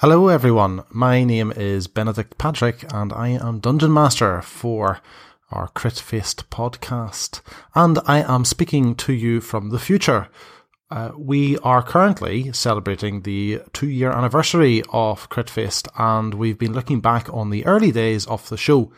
Hello, everyone. My name is Benedict Patrick, and I am Dungeon Master for our Crit podcast. And I am speaking to you from the future. Uh, we are currently celebrating the two year anniversary of Crit Faced, and we've been looking back on the early days of the show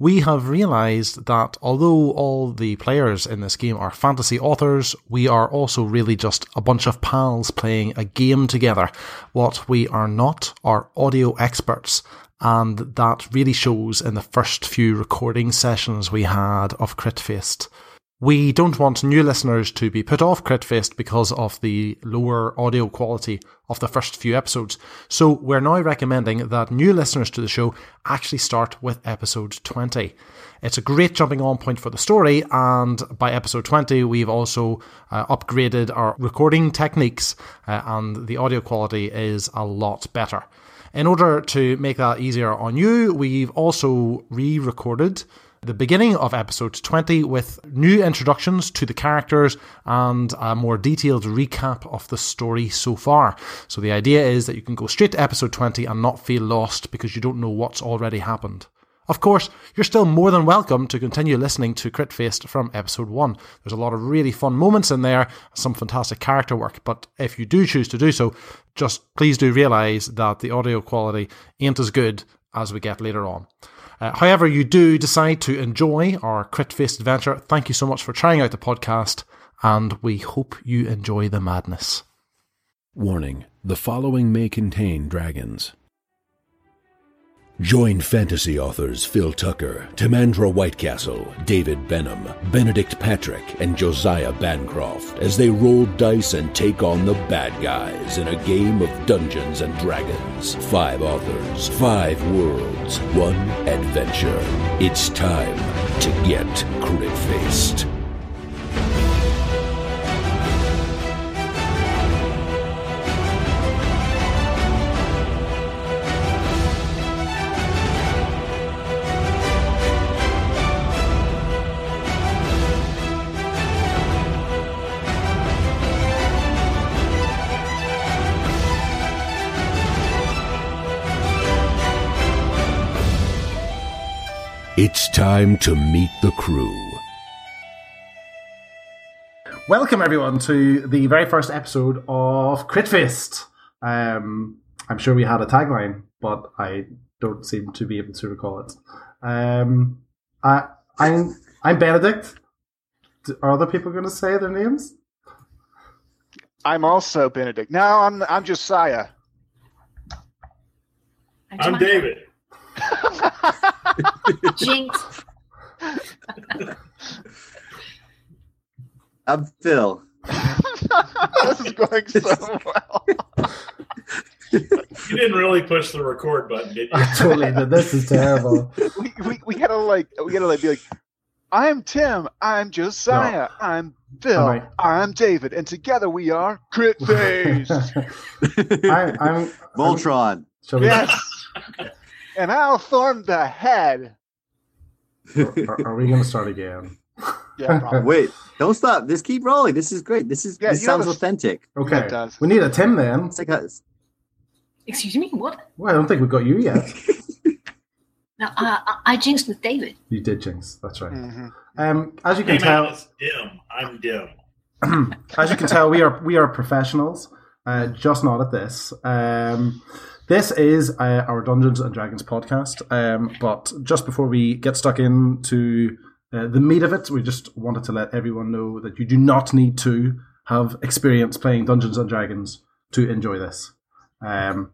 we have realized that although all the players in this game are fantasy authors, we are also really just a bunch of pals playing a game together. What we are not are audio experts. And that really shows in the first few recording sessions we had of Critfaced. We don't want new listeners to be put off Critfaced because of the lower audio quality of the first few episodes. So we're now recommending that new listeners to the show actually start with episode 20. It's a great jumping on point for the story, and by episode 20, we've also uh, upgraded our recording techniques, uh, and the audio quality is a lot better. In order to make that easier on you, we've also re recorded the beginning of episode 20 with new introductions to the characters and a more detailed recap of the story so far. So the idea is that you can go straight to episode 20 and not feel lost because you don't know what's already happened. Of course, you're still more than welcome to continue listening to Crit Faced from episode 1. There's a lot of really fun moments in there, some fantastic character work, but if you do choose to do so, just please do realise that the audio quality ain't as good as we get later on. Uh, however, you do decide to enjoy our Crit Faced adventure, thank you so much for trying out the podcast, and we hope you enjoy the madness. Warning the following may contain dragons. Join fantasy authors Phil Tucker, Timandra Whitecastle, David Benham, Benedict Patrick, and Josiah Bancroft as they roll dice and take on the bad guys in a game of Dungeons and Dragons. Five authors, five worlds, one adventure. It's time to get crit faced. Time to meet the crew. Welcome, everyone, to the very first episode of Critfaced. Um, I'm sure we had a tagline, but I don't seem to be able to recall it. Um, I, I'm I'm Benedict. Are other people going to say their names? I'm also Benedict. No, I'm I'm Josiah. I'm David. Jinx. I'm Phil. this is going so well. You didn't really push the record button, did you? totally. did. This is terrible. we, we we gotta like we gotta like be like, I'm Tim. I'm Josiah. I'm Phil. Alright. I'm David, and together we are Crit Face. I, I'm Voltron. Shall we, yes. and I'll form the head. Are, are we going to start again? Yeah, probably. Wait, don't stop. Just keep rolling. This is great. This is Yeah, this sounds the- authentic. Okay. It does. We need a Tim then. It's like a, Excuse me, what? Well, I don't think we've got you yet. No, I, I, I jinxed with David. You did, Jinx. That's right. Mhm. Um, as you can Came tell, out as dim. I'm dim. as you can tell, we are we are professionals, uh, just not at this. Um, this is uh, our Dungeons and Dragons podcast. Um, but just before we get stuck into uh, the meat of it, we just wanted to let everyone know that you do not need to have experience playing Dungeons and Dragons to enjoy this. Um,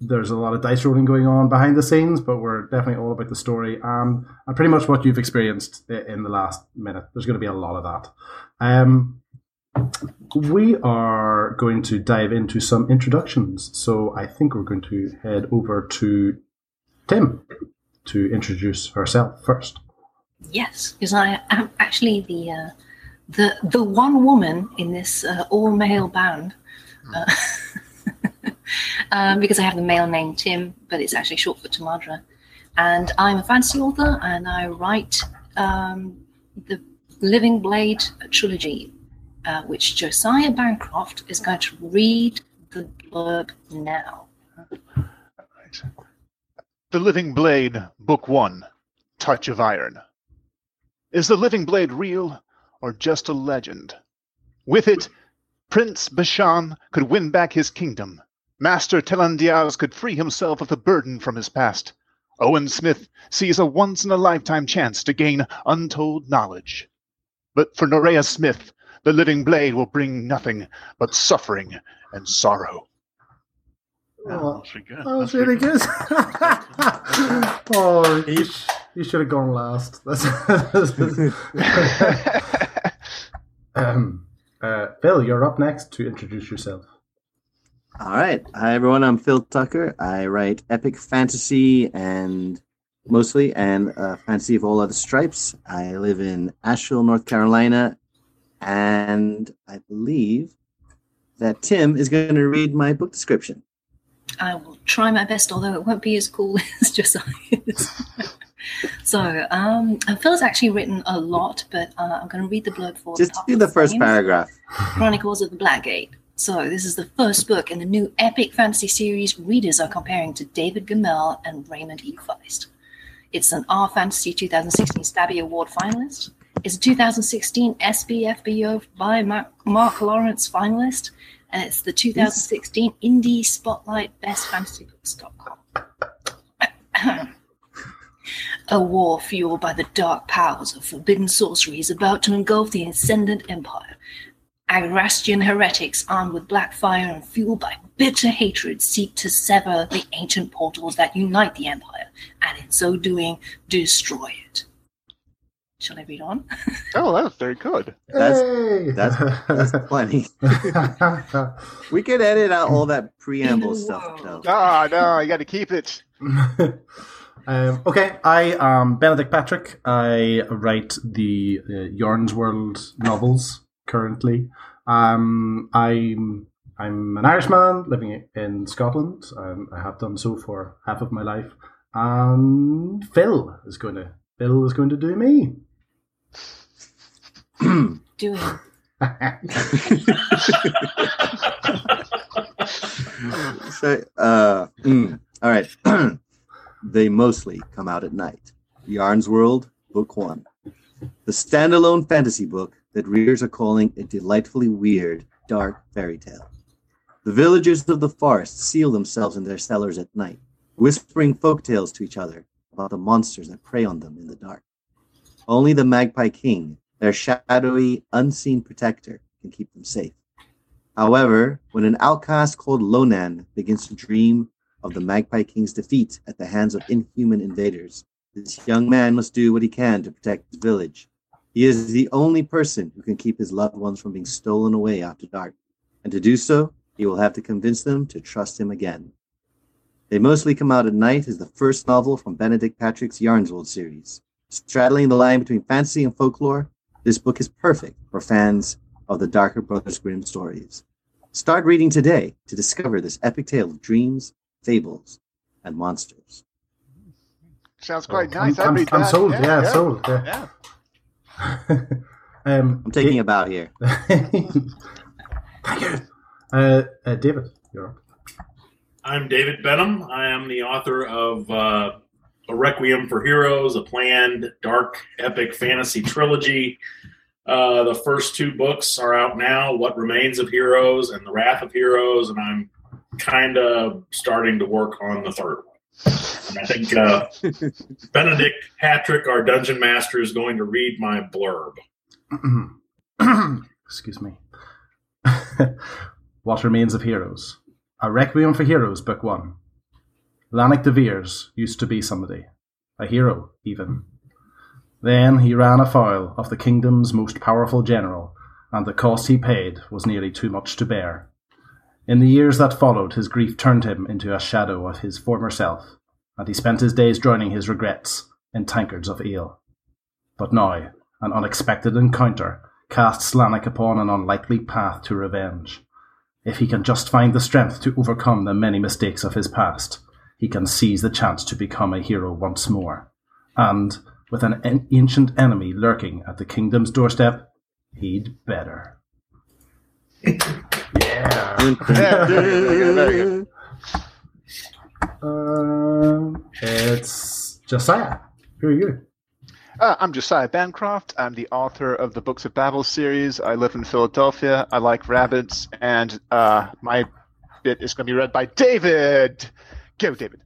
there's a lot of dice rolling going on behind the scenes, but we're definitely all about the story and, and pretty much what you've experienced in the last minute. There's going to be a lot of that. Um, we are going to dive into some introductions. So I think we're going to head over to Tim to introduce herself first. Yes, because I am actually the uh, the the one woman in this uh, all male band. Uh, um, because I have the male name Tim, but it's actually short for Timandra. And I'm a fantasy author, and I write um, the Living Blade trilogy, uh, which Josiah Bancroft is going to read the blurb now. The Living Blade, Book 1 Touch of Iron. Is the Living Blade real or just a legend? With it, Prince Bashan could win back his kingdom. Master Telandiaz could free himself of the burden from his past. Owen Smith sees a once in a lifetime chance to gain untold knowledge. But for Nerea Smith, the living blade will bring nothing but suffering and sorrow. Oh, That's pretty good. that was really good. oh, you, you should have gone last. That's- um, uh, Phil, you're up next to introduce yourself. All right. Hi, everyone. I'm Phil Tucker. I write epic fantasy and mostly and uh, fantasy of all other stripes. I live in Asheville, North Carolina, and I believe that Tim is going to read my book description. I will try my best, although it won't be as cool as Josiah's. so, um, Phil's actually written a lot, but uh, I'm going to read the blurb for Just do the first paragraph. Chronicles of the Black Blackgate. So, this is the first book in the new epic fantasy series readers are comparing to David Gemmell and Raymond E. Feist. It's an R Fantasy 2016 Stabby Award finalist. It's a 2016 SPFBO by Mark, Mark Lawrence finalist, and it's the 2016 Indie Spotlight Best Fantasy Books.com. A war fueled by the dark powers of forbidden sorcery is about to engulf the Ascendant Empire. Agrastian heretics armed with black fire and fueled by bitter hatred seek to sever the ancient portals that unite the Empire, and in so doing, destroy it. Shall I read on? Oh, that was very good. That's- Hey! that's- That's plenty. We could edit out all that preamble stuff, though. Ah, no, you got to keep it. um, okay, I am Benedict Patrick. I write the uh, Yarnsworld novels currently. Um, I'm I'm an Irishman living in Scotland. Um, I have done so for half of my life. And Phil is going to Phil is going to do me. Doing so, uh, mm, all right. they mostly come out at night. Yarnsworld, Book One. The standalone fantasy book that readers are calling a delightfully weird, dark fairy tale. The villagers of the forest seal themselves in their cellars at night, whispering folk tales to each other about the monsters that prey on them in the dark. Only the Magpie King, their shadowy, unseen protector, can keep them safe. However, when an outcast called Lonan begins to dream of the Magpie King's defeat at the hands of inhuman invaders, this young man must do what he can to protect his village. He is the only person who can keep his loved ones from being stolen away after dark, and to do so, he will have to convince them to trust him again. They Mostly Come Out at Night is the first novel from Benedict Patrick's Yarnsworld series. Straddling the line between fantasy and folklore, this book is perfect for fans of the darker Brothers Grimm stories. Start reading today to discover this epic tale of dreams, fables, and monsters. Sounds quite I'm, nice. I'd I'm, I'm sold. Yeah, sold. Yeah. Yeah. um, I'm taking a bow here. Thank you. Uh, uh, David, you're up. I'm David Benham. I am the author of uh, A Requiem for Heroes, a planned dark epic fantasy trilogy. Uh, the first two books are out now What Remains of Heroes and The Wrath of Heroes, and I'm kind of starting to work on the third one. And I think uh, Benedict Patrick, our dungeon master, is going to read my blurb. Excuse me. what Remains of Heroes? A Requiem for Heroes, Book 1. Lannick de Veers used to be somebody, a hero, even. Then he ran afoul of the kingdom's most powerful general, and the cost he paid was nearly too much to bear. In the years that followed, his grief turned him into a shadow of his former self, and he spent his days drowning his regrets in tankards of ale. But now, an unexpected encounter casts Lannick upon an unlikely path to revenge. If he can just find the strength to overcome the many mistakes of his past, he can seize the chance to become a hero once more. And, with an an ancient enemy lurking at the kingdom's doorstep, he'd better. yeah. Yeah, very good, very good. Um, uh, Josiah, who are you? Uh, I'm Josiah Bancroft. I'm the author of the Books of Babel series. I live in Philadelphia. I like rabbits, and uh, my bit is going to be read by David. Go, David.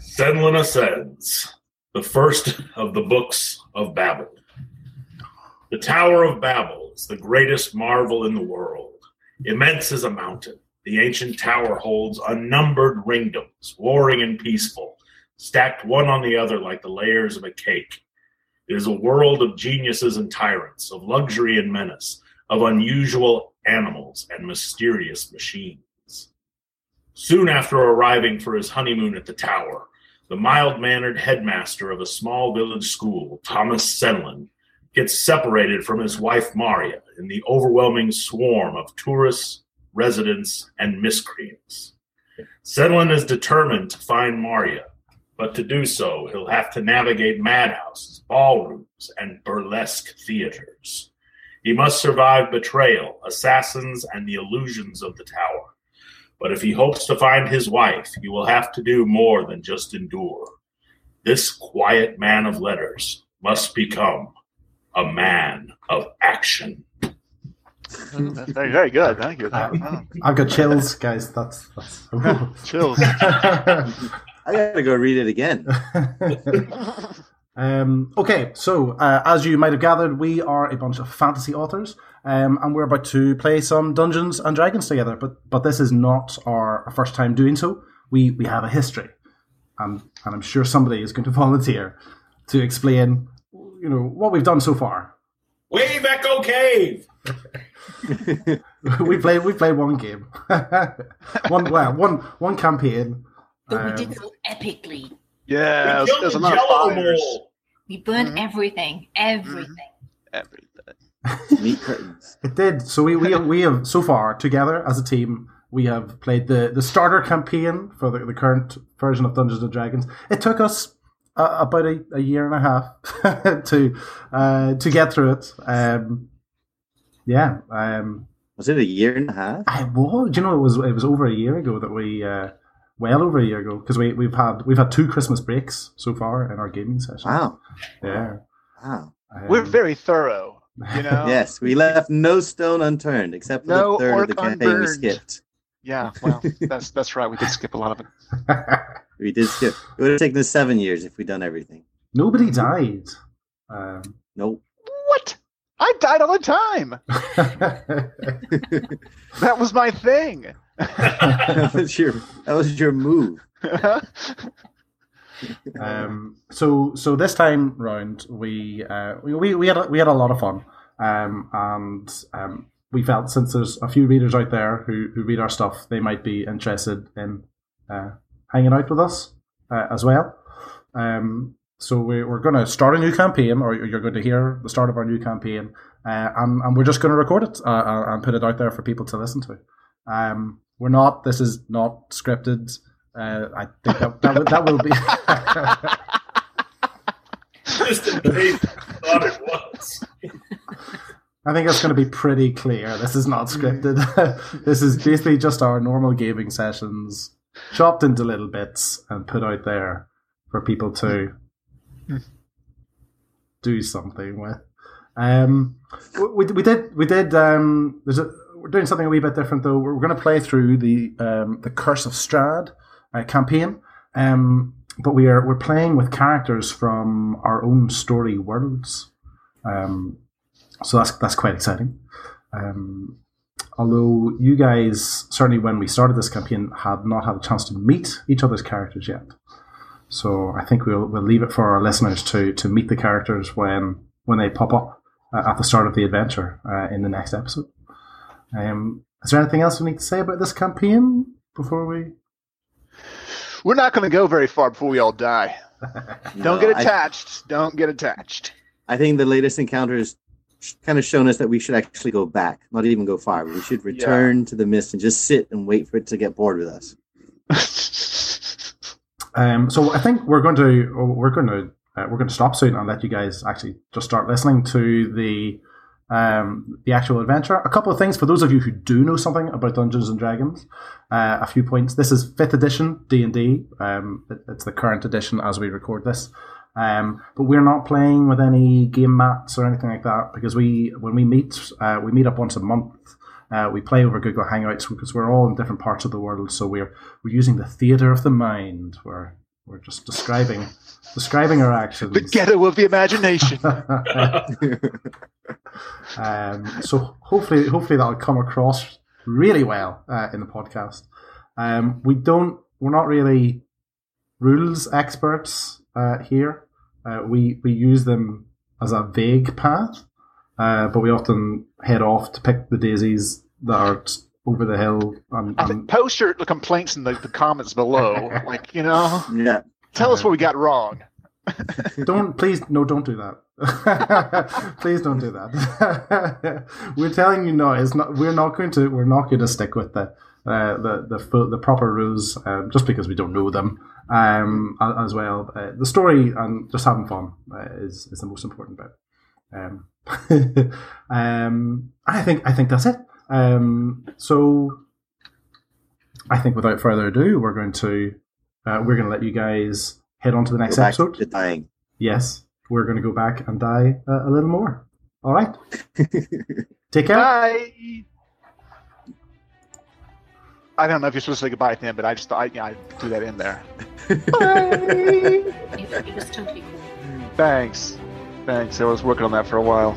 Senlin Ascends, the first of the books of Babel. The Tower of Babel is the greatest marvel in the world. Immense as a mountain, the ancient tower holds unnumbered ringdoms, warring and peaceful, stacked one on the other like the layers of a cake. It is a world of geniuses and tyrants, of luxury and menace, of unusual animals and mysterious machines. Soon after arriving for his honeymoon at the tower, the mild mannered headmaster of a small village school, Thomas Senlin, gets separated from his wife Maria in the overwhelming swarm of tourists, residents, and miscreants. Senlin is determined to find Maria, but to do so, he'll have to navigate madhouses, ballrooms, and burlesque theaters. He must survive betrayal, assassins, and the illusions of the tower. But if he hopes to find his wife, he will have to do more than just endure. This quiet man of letters must become a man of action. very, very good. Thank you. I've got chills, guys. That's that's chills. I gotta go read it again. um, okay, so uh, as you might have gathered, we are a bunch of fantasy authors, um, and we're about to play some Dungeons and Dragons together. But but this is not our first time doing so. We we have a history, and and I'm sure somebody is going to volunteer to explain, you know, what we've done so far. Wave Echo Cave. we played we played one game, one well one one campaign. But we Um, did so epically. Yeah, we there's, killed there's the a lot of Jello fires. Mole. We burned Mhm. everything. Everything. Everything. Meat curtains. It did. So we, we we have so far together as a team. We have played the, the starter campaign for the, the current version of Dungeons and Dragons. It took us uh, about a, a year and a half to uh, to get through it. Um, yeah, um, Was it a year and a half? I was. You know, it was it was over a year ago that we. Uh, well over a year ago because we we've had we've had two Christmas breaks so far in our gaming session. Wow. Yeah, Wow. Um, We're very thorough. You know. Yes, we left no stone unturned except for No the third of the orc campaign we skipped. Yeah. Well, that's that's right. We did skip a lot of it. We did skip. It would have taken us seven years if we'd done everything. Nobody died. Um, Nope. What? I died all the time. That was my thing. That was your that was your move. um, so so this time round we uh, we we had a, we had a lot of fun, um, and um, we felt since there's a few readers out there who, who read our stuff, they might be interested in uh, hanging out with us uh, as well. Um, so we, we're going to start a new campaign, or you're going to hear the start of our new campaign, uh, and, and we're just going to record it uh, and put it out there for people to listen to. Um, we're not. This is not scripted. Uh, I think that that, will- that will be. Just in case thought it was. I think it's going to be pretty clear. This is not scripted. this is basically just our normal gaming sessions, chopped into little bits and put out there for people to do something with. Um, we, we did we did um, there's a, we're doing something a wee bit different though. We're going to play through the um, the Curse of Strahd uh, campaign, um, but we are we're playing with characters from our own story worlds. Um, so that's that's quite exciting. Um, although you guys certainly when we started this campaign had not had a chance to meet each other's characters yet, so I think we'll we'll leave it for our listeners to to meet the characters when when they pop up uh, at the start of the adventure uh, in the next episode. Um, is there anything else we need to say about this campaign before we? We're not going to go very far before we all die. Don't No, get I- attached. Don't get attached. I think the latest encounter has kind of shown us that we should actually go back, not even go far. We should return to the mist and just sit and wait for it to get bored with us. Um, so I think we're going to we're going to uh, we're going to stop soon and let you guys actually just start listening to the um, the actual adventure. A couple of things for those of you who do know something about Dungeons and Dragons. Uh, a few points. This is fifth edition D and D. Um, it's the current edition as we record this. Um, but we're not playing with any game mats or anything like that because we, when we meet, uh, we meet up once a month. Uh, we play over Google Hangouts because we're all in different parts of the world. So we're we're using the theater of the mind. We're we're just describing describing our actions. The ghetto of the imagination. um, so hopefully, hopefully that'll come across really well uh, in the podcast. Um, we don't, we're not really rules experts uh, here. Uh, we we use them as a vague path, uh, but we often head off to pick the daisies that are over the hill. And, and post your complaints in the, the comments below. like you know, yeah. Tell us what we got wrong. don't please no don't do that please don't do that we're telling you no it's not we're not going to we're not going to stick with the uh, the the full, the proper rules um, just because we don't know them um, as well uh, the story and just having fun uh, is is the most important bit um, um, I think I think that's it um, so I think without further ado we're going to uh, we're going to let you guys head on to the next Go episode. To dying. Yes, we're going to go back and die uh, a little more. All right. Take care. Bye. I don't know if you're supposed to say goodbye at the end, but I just I, yeah, I do that in there. It, it was totally cool. Thanks. Thanks. I was working on that for a while.